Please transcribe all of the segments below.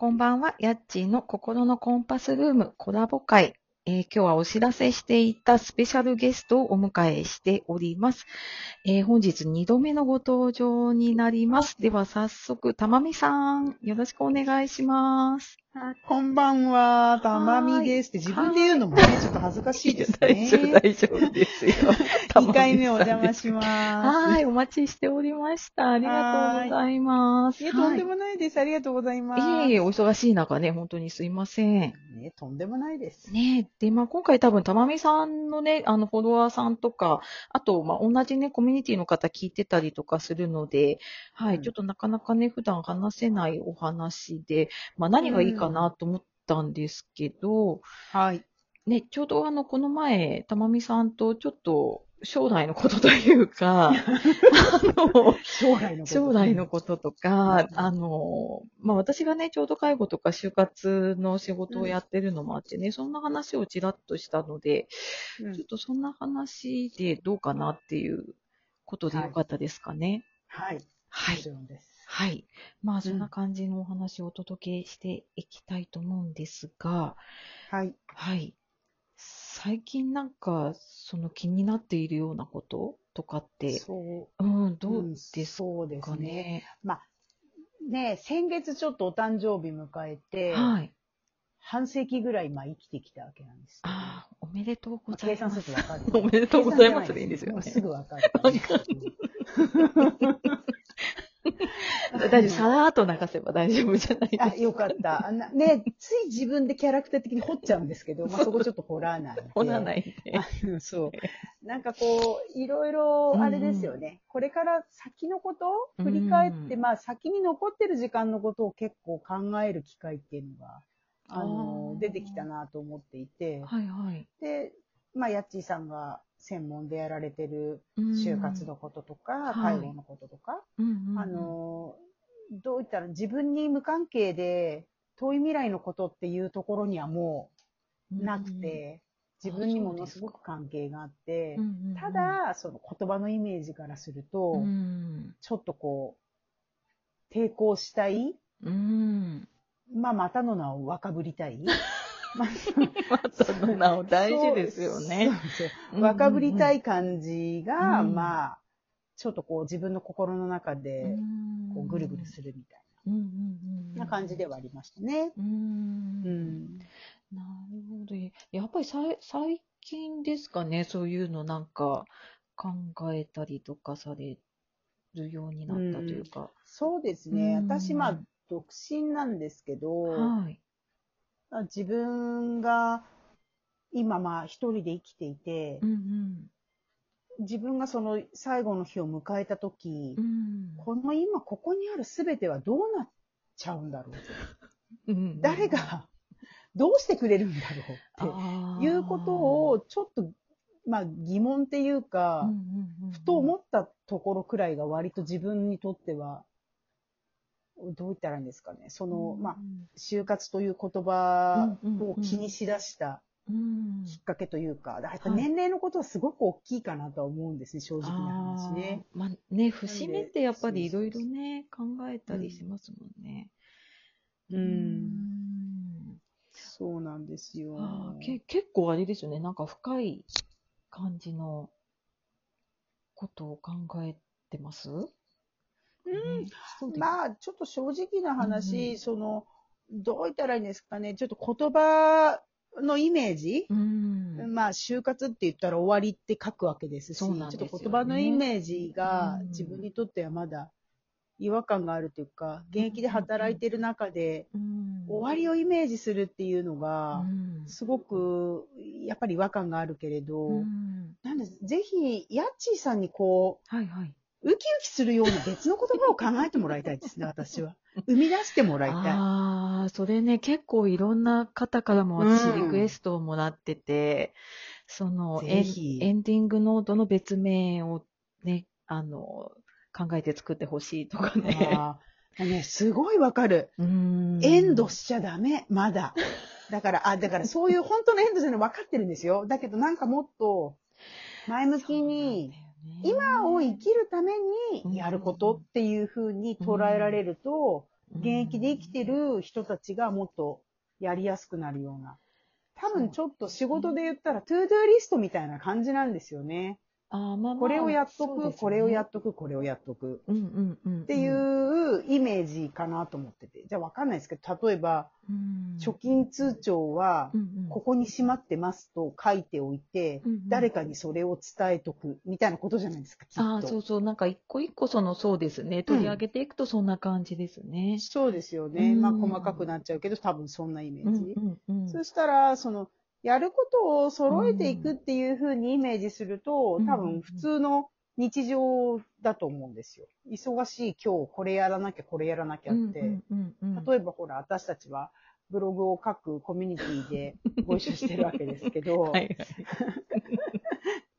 こんばんは。やっちーの心のコンパスルームコラボ会。えー今日はお知らせしていたスペシャルゲストをお迎えしております。えー本日2度目のご登場になります。では早速、たまみさん、よろしくお願いします。あこんばんは、たまみですって自分で言うのもね、ちょっと恥ずかしいです大丈夫、ね。大丈夫ですよ。2回目お邪魔します。はい、お待ちしておりました。ありがとうございます。いや、とんでももないです。ありがとうございます。いえいえ、お忙しい中ね、本当にすいません。ね、とんでもないです。ねえ。で、まあ、今回多分、たまみさんのね、あの、フォロワーさんとか、あと、まあ、同じね、コミュニティの方聞いてたりとかするので、はい、うんちょっとなかなかね、普段話せないお話で、まあ、何がいいかなと思ったんですけど、はい。ね、ちょうどあの、この前、たまみさんとちょっと、将来のことというか、あの、将来のこと。将来のこととか、うんあの、まあ、私がね、ちょうど介護とか就活の仕事をやってるのもあってね、そんな話をちらっとしたので、うんちょっとそんな話でどうかなっていうことでよかったですかね。はい。はい。もちろんです。はい。まあ、そんな感じのお話をお届けしていきたいと思うんですが、はい。はい。最近なんか、その気になっているようなこととかって、そう。うん、どううんですそうですかね。ね。ね、先月ちょっとお誕生日迎えて、はい。半世紀ぐらいまあ生きてきたわけなんですけど。ああ、おめでとうごまあ計ざいます。算するとわかる。おめでとうございます でいいんですよねもうすぐわかる。大丈夫、さらーっと流せば大丈夫じゃないあ、ですよかった。あなね、つい自分でキャラクター的に掘っちゃうんですけど、まあ、そこちょっと掘らないで。掘らないそう。なんかこう、いろいろ、あれですよね。これから先のことを振り返って、うんまあ、先に残ってる時間のことを結構考える機会っていうのが、あの出てきたなと思っていて、はいはい。で、まあ、やっちーさんが専門でやられてるうん。就活のこととか、はい。介護のこととか、あ、の、どう言ったら自分に無関係で遠い未来のことっていうところにはもうなくて、自分にものすごく関係があってただ、その言葉のイメージからすると、うん、ちょっとこう、抵抗したい、うん。まあ、またの名を若ぶりたい？またの名を大事ですよね。若ぶりたい感じが、うんまあ、ちょっとこう自分の心の中で、こうぐるぐる。するみたいうんうんうん。な感じではありましたね。なるほど。やっぱりさ最近ですかね、そういうのなんか考えたりとかされるようになったというか。そうですね。私、まあ、独身なんですけど、はい。自分が今、まあ、一人で生きていてう、ん自分がその最後の日を迎えた時うん。う、ん。この今ここにある全てはどうなっちゃうんだろう？と。うん誰がどうしてくれるんだろうっていうことを、ちょっと、まあ、疑問っていうか、ふと思ったところくらいが割と自分にとっては、どう言ったらいいんですかね。その、まあ、就活という言葉を気にしだしたうんきっかけというか、やっぱはい。年齢のことはすごく大きいかなとは思うんですね、正直な話ね。まあね、節目ってやっぱりいろいろね、考えたりしますもんね。うん。そうなんですよ。け結構あれですよね、なんか深い感じのことを考えてます？うん。まあ、ちょっと正直な話、うんうん。その、どう言ったらいいんですかね、ちょっと言葉のイメージ、うん。まあ、就活って言ったら終わりって書くわけですし、ね。ちょっと言葉のイメージがうん。自分にとってはまだ違和感があるというか、現役で働いてる中で、うん。終わりをイメージするっていうのが、うん。すごく、やっぱり違和感があるけれど、うん。なんで、ぜひ、ヤッチーさんにこはいはい。う、ウキウキするような別の言葉を考えてもらいたいですね、私は。生み出してもらいたい。ああ、それね、結構いろんな方からも私うんリクエストをもらってて、そのエンディングノートの別名をね、あの、考えて作ってほしいとかね。ね、すごいわかる。うんエンドしちゃダメ、まだ。だから、あ、だからそういう本当のエンドじゃない分かってるんですよ。だけどなんかもっと前向きに、今を生きるためにやることっていうふうに捉えられると、現役で生きてる人たちがもっとやりやすくなるような。多分ちょっと仕事で言ったら、 to-do list みたいな感じなんですよね。あまあまあこれをやっとく、これをやっとく、これをやっとく。うんうんうん。っていうイメージかなと思ってて。じゃあわかんないですけど、例えば、うん、貯金通帳はう、んうん、ここにしまってますと書いておいて、うんうん誰かにそれを伝えとく、みたいなことじゃないですか、きっと。ああ、そうそう、なんか一個一個その、そうですね、取り上げていくとそんな感じですね。そうですよね。うんまあ細かくなっちゃうけど、多分そんなイメージ。うんうんうんそしたら、その、やることを揃えていくっていうふうにイメージすると、うん多分普通の日常だと思うんですよ。忙しい今日これやらなきゃこれやらなきゃって。うんうんうんうん例えばほら、私たちはブログを書くコミュニティで ご一緒してるわけですけど、はいはい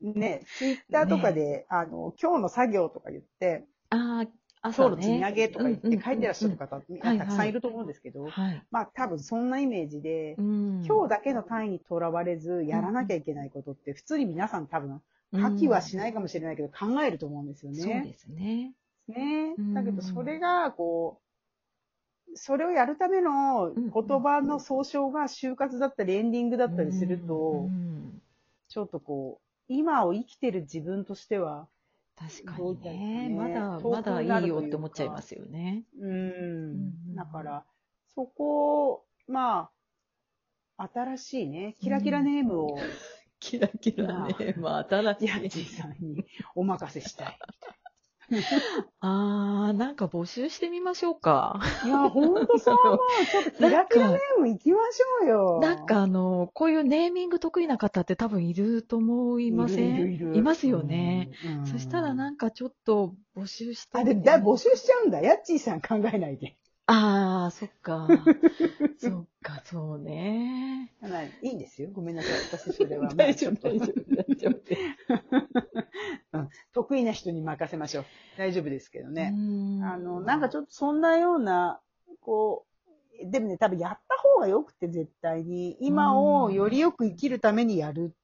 ね、ツイッターとかで、あの、今日の作業とか言って、ああ、今朝ね。日の積み上げとか言って書いてらっしゃる方、んたくさんいると思うんですけど、はい。まあ多分そんなイメージで、うん今日だけの単位にとらわれず、やらなきゃいけないことって、普通に皆さん多分、破棄はしないかもしれないけど、考えると思うんですよそうね。ですね。ねうんだけど、それが、こう、それをやるための言葉の総称が就活だったり、エンディングだったりするとう、んちょっとこう、今を生きてる自分としては、確かにね。ねまだ、遠まだいいよって思っちゃいますよね。ううんん。だから、そこを、まあ、新しいね、キラキラネームを、キラキラね。まあ、新しヤッチーい。さんにお任せしたい。ああ、なんか募集してみましょうか。いや、ほんとそう思う。ちょっとキラキラネーム行きましょうよ。なんかあの、こういうネーミング得意な方って多分いると思いません？いるいるいるますよね。。うんそしたらなんかちょっと募集してあ、で、だ、募集しちゃうんだ。ヤッチーさん考えないで。ああ、そっか。そっか、そうね。まあいいんですよ。ごめんなさい。私それは。大丈夫、まあ 大丈夫、大丈夫。意な人に任せましょう。大丈夫ですけどね。ねあの、なんかちょっとそんなような、こう、でもね、多分やった方がよくて絶対に、今をよりよく生きるためにやる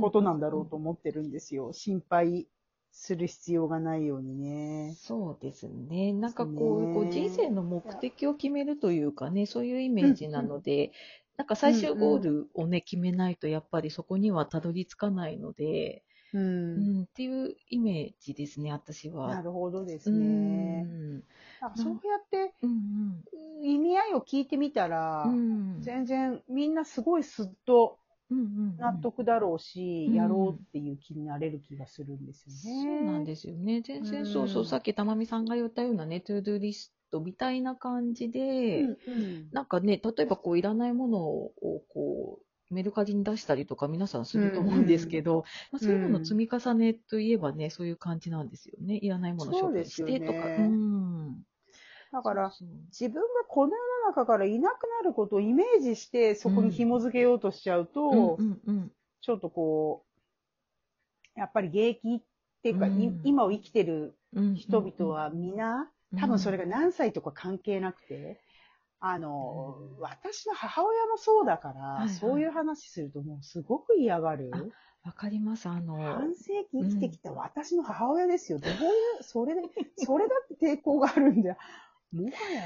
ことなんだろうと思ってるんですよ。心配する必要がないようにね。そうですね。なんかこう、ねこう人生の目的を決めるというかね、そういうイメージなので、なんか最終ゴールをね、決めないと、やっぱりそこにはたどり着かないので、う。うんん、っていうイメージですね、私は。なるほどですうね。ん。なんかそうやってうん意味合いを聞いてみたら、うん。うん。全然みんなすごいすっとうんうん納得だろうし、うんやろうっていう気になれる気がするんですよね。そうなんですよね。全然、うんそうそう、さっき玉美さんが言ったようなね、 to-do list みたいな感じで、うんうんなんかね、例えばこう、いらないものをこう、メルカリに出したりとか皆さんすると思うんですけど、まあ、そういうのの積み重ねといえばね、そういう感じなんですよね。いらないものを処分してとか。ねうん。だから、自分がこの世の中からいなくなることをイメージして、そこに紐づけようとしちゃうと、うんうんうんちょっとこう、やっぱり現役っていうか、いうん今を生きてるうん。人々は皆、多分それが何歳とか関係なくて、あの、うん私の母親もそうだから、はいはいそういう話するともうすごく嫌がる。あわかります。あの、半世紀生きてきた私の母親ですよ。どういう、それで、それだって抵抗があるんだよ。もはや、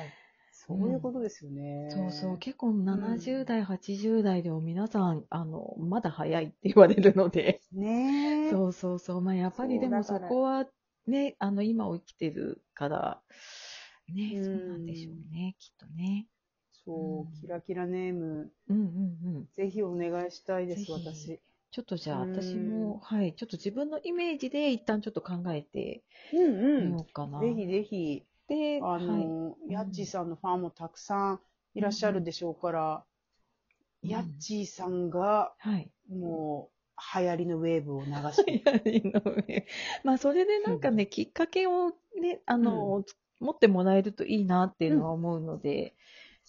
そういうことですよね。そうそう、結構70代、80代でも皆さん、あの、まだ早いって言われるので。ねえ。そうそうそう。まあ、やっぱりでもそこはね、あの、今を生きてるから、ね、うんそうなんでしょうね、きっとね。そううんキラキラネーム、うんうんうん。ぜひお願いしたいです、私。ちょっとじゃあうん私も、はい、ちょっと自分のイメージで一旦ちょっと考えてうんみようかな。ぜひぜひ、で、あはい。の、ヤッチーさんのファンもたくさんいらっしゃるでしょうから、うんヤッチーさんが、はい。もう、流行りのウェーブを流して、やりの上まあ、それでなんかね、きっかけをね、あの、持ってもらえるといいなっていうのは思うので、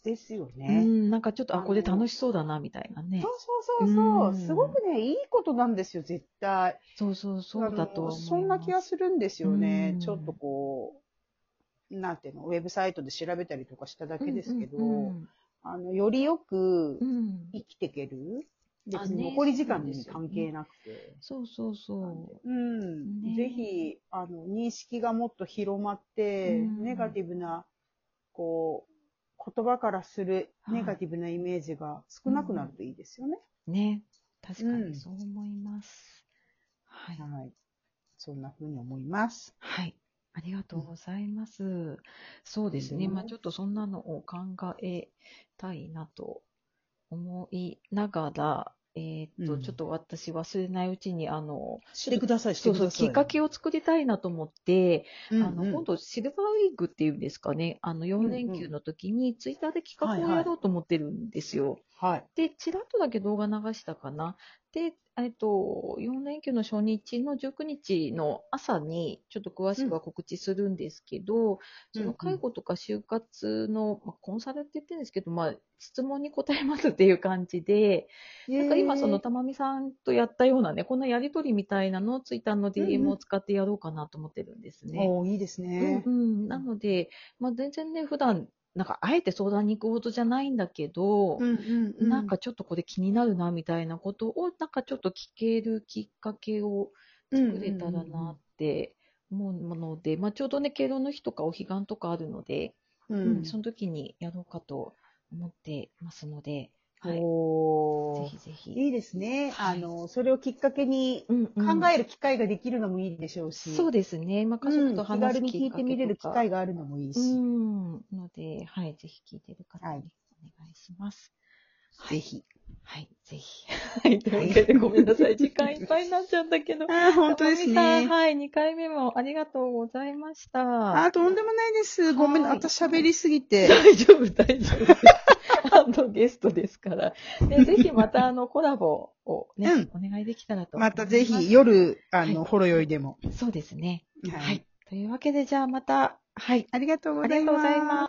ですようね。ん、なんかちょっと、あ、これ楽しそうだな、みたいなねそ。うそうそうそうう。んすごくね、いいことなんですよ、絶対。そうそうそうだとそんな気がするんですよね。うんちょっとこう、なんていうの、ウェブサイトで調べたりとかしただけですけど、うんうんあの、よりよくうんうん生きていける。残り時間に関係なくて。そうそうそう。うん。ねぜひ、あの、認識がもっと広まって、うんネガティブな、こ言葉からするネガティブなイメージが少なくなるといいですよね。ね。確かにそう思います。はい。はい。そんな風に思います。はい。ありがとうございます。うん、そうですね。まあちょっとそんなのを考えたいなと思いながら、えっ、と、うん、ちょっと私忘れないうちに、あの、してください、そうそう、きっかけを作りたいなと思って、うんうん、あの、今度シルバーウィークっていうんですかね、あの、4連休の時にツイッターで企画をやろうと思ってるんですよ。はい。で、ちらっとだけ動画流したかな。で、えっと、4連休の初日の19日の朝に、ちょっと詳しくは告知するんですけど、うん、その介護とか就活の、まあ、コンサルって言ってるんですけど、まあ、質問に答えますっていう感じで、なんか今そのたまみさんとやったようなね、こんなやりとりみたいなのをツイッターの DM を使ってやろうかなと思ってるんですね。うん、おいいですね。うん、うん、なので、まあ、全然ね、普段なんか、あえて相談に行くほどじゃないんだけど、うんうんうん、なんかちょっとこれ気になるな、みたいなことを、なんかちょっと聞けるきっかけを作れたらなって思うので、まあちょうどね、敬老の日とかお彼岸とかあるので、うん、うん、その時にやろうかと思ってますので、はい、おぜひぜひ。いいですね。はい、あの、それをきっかけに考える機会ができるのもいいでしょうし。うん、そうですね。まあ、家族と話す、うん、気軽に聞いてみれる機会があるのもいいし。うん。ので、はい、ぜひ聞いてる方にお願いします。はい、ぜひ。はい、ぜひ。はい、というわけでごめんなさい。時間いっぱいになっちゃったけど。あ、本当ですね。はい、2回目もありがとうございました。あ、とんでもないです。ごめん、私喋りすぎて。大丈夫、大丈夫。あのゲストですから。で、ぜひまたあのコラボをね、うん、お願いできたらとまたぜひ夜、あの、はい、ほろ酔いでも。そうですね。はい。はい。というわけで、じゃあまた、はい。ありがとうございます。ありがとうございます。